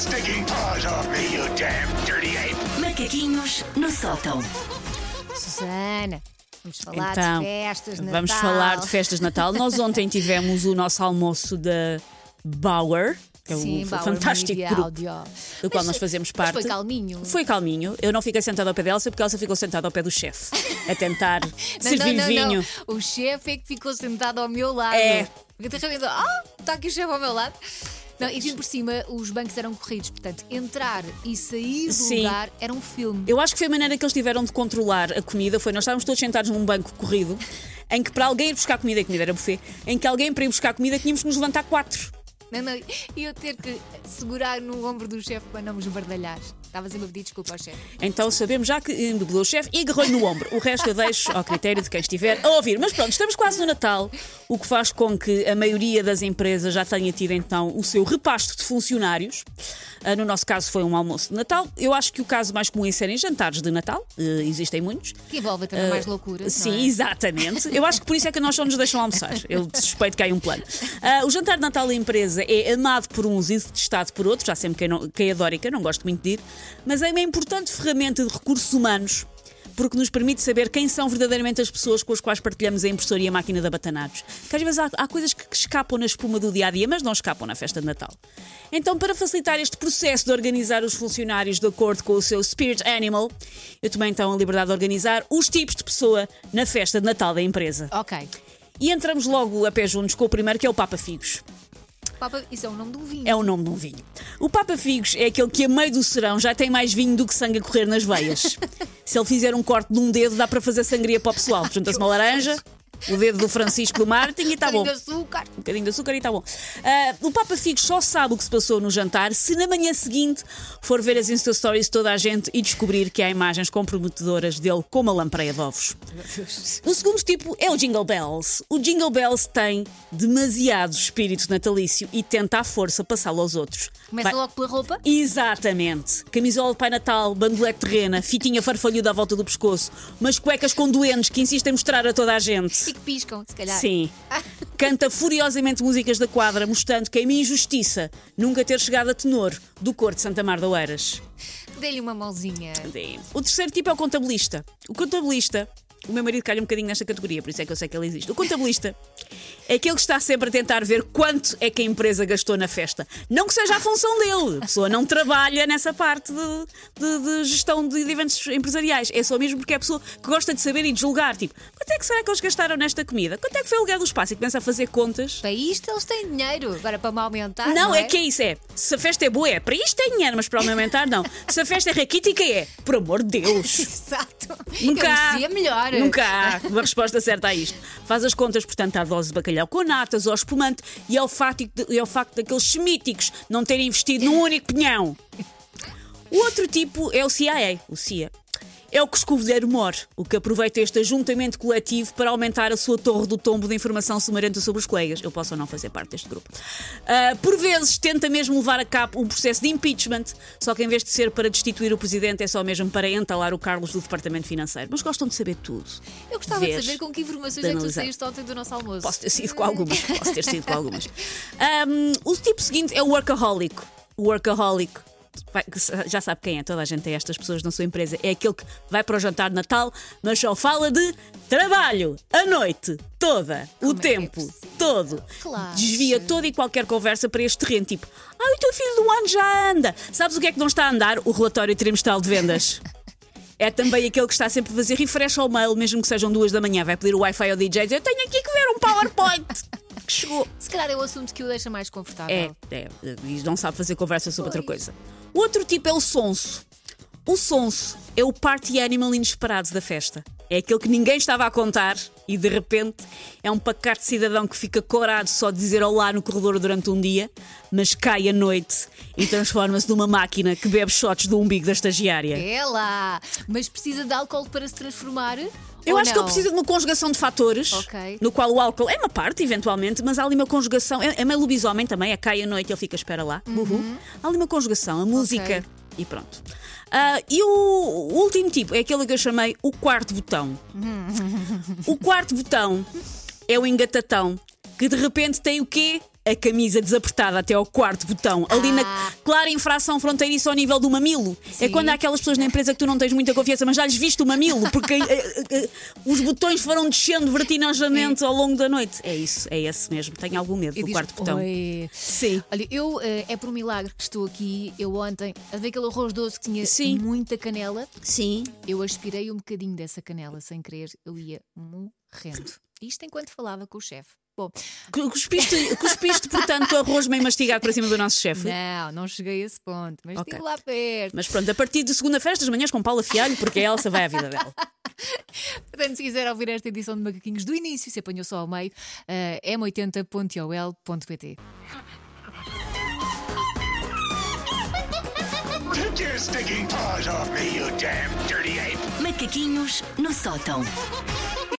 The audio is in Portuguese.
stinking paws off me, you damn dirty ape! Macaquinhos no sótão. Susana, vamos falar Então, de festas de vamos Natal. falar de festas de Natal. Nós ontem tivemos o nosso almoço da Bauer, que é Sim, o Bauer fantástico Media grupo Audio. do qual Mas- nós fazemos mas parte. foi calminho. Foi calminho. Eu não fiquei sentada ao pé dela, porque ela ficou sentada ao pé do chefe, a tentar Não, servir não, não, vinho. não. O chefe é que ficou sentado ao meu lado. É. Eu te arrebentou. Ah, está aqui o chefe ao meu lado. Não, e vindo por cima, os bancos eram corridos. Portanto, entrar e sair do Sim. lugar era um filme. Eu acho que foi a maneira que eles tiveram de controlar a comida. Foi nós estávamos todos sentados num banco corrido, em que para alguém ir buscar comida, a comida era buffet, em que alguém para ir buscar comida tínhamos que nos levantar quatro. Não, não, e eu ter que segurar no ombro do chefe para não me esbardalhar. Estavas a me pedir desculpa ao chefe. Então sabemos já que embebedou o chefe e agarrou-lhe no ombro. O resto eu deixo ao critério de quem estiver a ouvir. Mas pronto, estamos quase no Natal, o que faz com que a maioria das empresas já tenha tido então o seu repasto de funcionários. Ah, No nosso caso foi um almoço de Natal. Eu acho que o caso mais comum é serem jantares de Natal. Eh, Existem muitos. Que envolve também mais loucura. não Sim, é? exatamente. Eu acho que por isso é que nós só nos deixam almoçar. Eu suspeito que há um plano. Ah, o jantar de Natal da empresa é amado por uns e detestado por outros. Há sempre quem, não, quem adora e quem não gosta muito de ir. Mas é uma importante ferramenta de recursos humanos. Porque nos permite saber quem são verdadeiramente as pessoas com as quais partilhamos a impressora e a máquina de abatanados. Que às vezes há, há coisas que escapam na espuma do dia a dia, mas não escapam na festa de Natal. Então, para facilitar este processo de organizar os funcionários de acordo com o seu spirit animal, eu tomei então a liberdade de organizar os tipos de pessoa na festa de Natal da empresa. Ok. E entramos logo a pé juntos com o primeiro, que é o Papa Figos. Papa, isso é o nome de um vinho. É o nome de um vinho. O Papa Figos é aquele que, a meio do serão, já tem mais vinho do que sangue a correr nas veias. Se ele fizer um corte de um dedo, dá para fazer sangria para o pessoal. Junta-se uma laranja, o dedo do Francisco do Martin e está bom. Um bocadinho de açúcar e está bom. Ah, o Papa Figos só sabe o que se passou no jantar se na manhã seguinte for ver as Insta Stories de toda a gente e descobrir que há imagens comprometedoras dele com uma lampreia de ovos. O segundo tipo é o Jingle Bells. O Jingle Bells tem demasiado espírito natalício e tenta à força passá-lo aos outros. Começa Vai- logo pela roupa. Exatamente. Camisola de Pai Natal, bandolete terrena, fitinha farfalhuda à volta do pescoço, umas cuecas com doentes que insistem em mostrar a toda a gente. E que piscam, se calhar. Sim. Canta furiosamente músicas da quadra, mostrando que é uma injustiça nunca ter chegado a tenor do cor de Santa Mar de Oeiras. Dê-lhe uma mãozinha. O terceiro tipo é o contabilista. O contabilista, o meu marido calha um bocadinho nesta categoria, por isso é que eu sei que ele existe. O contabilista é aquele que está sempre a tentar ver quanto é que a empresa gastou na festa. Não que seja a função dele, a pessoa não trabalha nessa parte de, de- de gestão de eventos empresariais. É só mesmo porque é a pessoa que gosta de saber e de julgar. Tipo, quanto é que será que eles gastaram nesta comida? Quanto é que foi o lugar do espaço? E começa a fazer contas. Para isto eles têm dinheiro. Agora para me aumentar. Não, Não, é que é isso, é. Se a festa é boa, é. Para isto tem dinheiro, mas para aumentar, não. Se a festa é raquítica, é. Por amor de Deus. Exato. Nunca Eu há. merecia Nunca há uma resposta certa a isto. Faz as contas, portanto, à dose de bacalhau com natas, ao espumante e ao facto, de, e ao facto daqueles semíticos não terem investido num único pinhão. O outro tipo é o CIA, o CIA. É o que escovilheiro mor, o que aproveita este ajuntamento coletivo para aumentar a sua torre do tombo de informação sumarenta sobre os colegas. Eu posso ou não fazer parte deste grupo. Ah, por vezes tenta mesmo levar a cabo um processo de impeachment, só que em vez de ser para destituir o presidente, é só mesmo para entalar o Carlos do departamento financeiro. Mas gostam de saber tudo. Eu gostava Ver, de saber com que informações é que tu saíste ontem do nosso almoço. Posso ter sido com algumas. Posso ter sido com algumas. Ahm, o tipo seguinte é o workaholic. O workaholic. Vai- Já sabe quem é, toda a gente tem estas pessoas na sua empresa. É aquele que vai para o jantar de Natal, mas só fala de trabalho, a noite toda, o Como é é tempo possível? todo. Claro. Desvia toda e qualquer conversa para este terreno, tipo, ah, o teu filho do ano já anda. Sabes o que é que não está a andar? O relatório trimestral de vendas. É também aquele que está sempre a fazer refresh ao mail, mesmo que sejam duas da manhã. Vai pedir o Wi-Fi ao DJ e dizer: Eu tenho aqui que ver um PowerPoint que chegou. Se calhar é o assunto que o deixa mais confortável. É, é, e não sabe fazer conversa sobre outra coisa. O outro tipo é o sonso. O sonso é o party animal inesperado da festa. É aquele que ninguém estava a contar e de repente é um pacato cidadão que fica corado só de dizer olá no corredor durante um dia, mas cai à noite e transforma-se numa máquina que bebe shots do umbigo da estagiária. É lá. Mas precisa de álcool para se transformar? Eu Ou acho que não? ele precisa de uma conjugação de fatores, Ok. no qual o álcool é uma parte, eventualmente, mas há ali uma conjugação. É, é meio lobisomem também, é cai à noite, ele fica, espera lá. Uhul. Há ali uma conjugação, a música e pronto. Ah, e o, o último tipo é aquele que eu chamei o quarto botão. o quarto botão é o engatatão que de repente tem o quê? A camisa desapertada até ao quarto botão, ali na Ah. clara infração fronteiriça ao nível do mamilo. É Sim. quando há aquelas pessoas na empresa que tu não tens muita confiança, mas já lhes viste o mamilo, porque eh, eh, eh, os botões foram descendo vertiginosamente ao longo da noite. É isso, é esse mesmo. Tenho algum medo do quarto botão. "Oi." Sim. Olha, eu eh, é por um milagre que estou aqui. Eu ontem, a ver aquele arroz doce que tinha Sim. muita canela, Sim. eu aspirei um bocadinho dessa canela sem querer, eu ia morrendo. Isto enquanto falava com o chefe. Bom, Cuspiste, cuspiste, portanto, arroz meio mastigado para cima do nosso chefe. não, não cheguei a esse ponto, mas Ok. estive lá perto. Mas pronto, a partir de segunda-feira, das manhãs com Paula Fialho, porque a Elsa vai à vida dela. Portanto, se quiser ouvir esta edição de Macaquinhos do início, se apanhou só ao meio, eh, m80.ol.pt. Take your stinking paws off me, you damn dirty ape! Macaquinhos no sótão.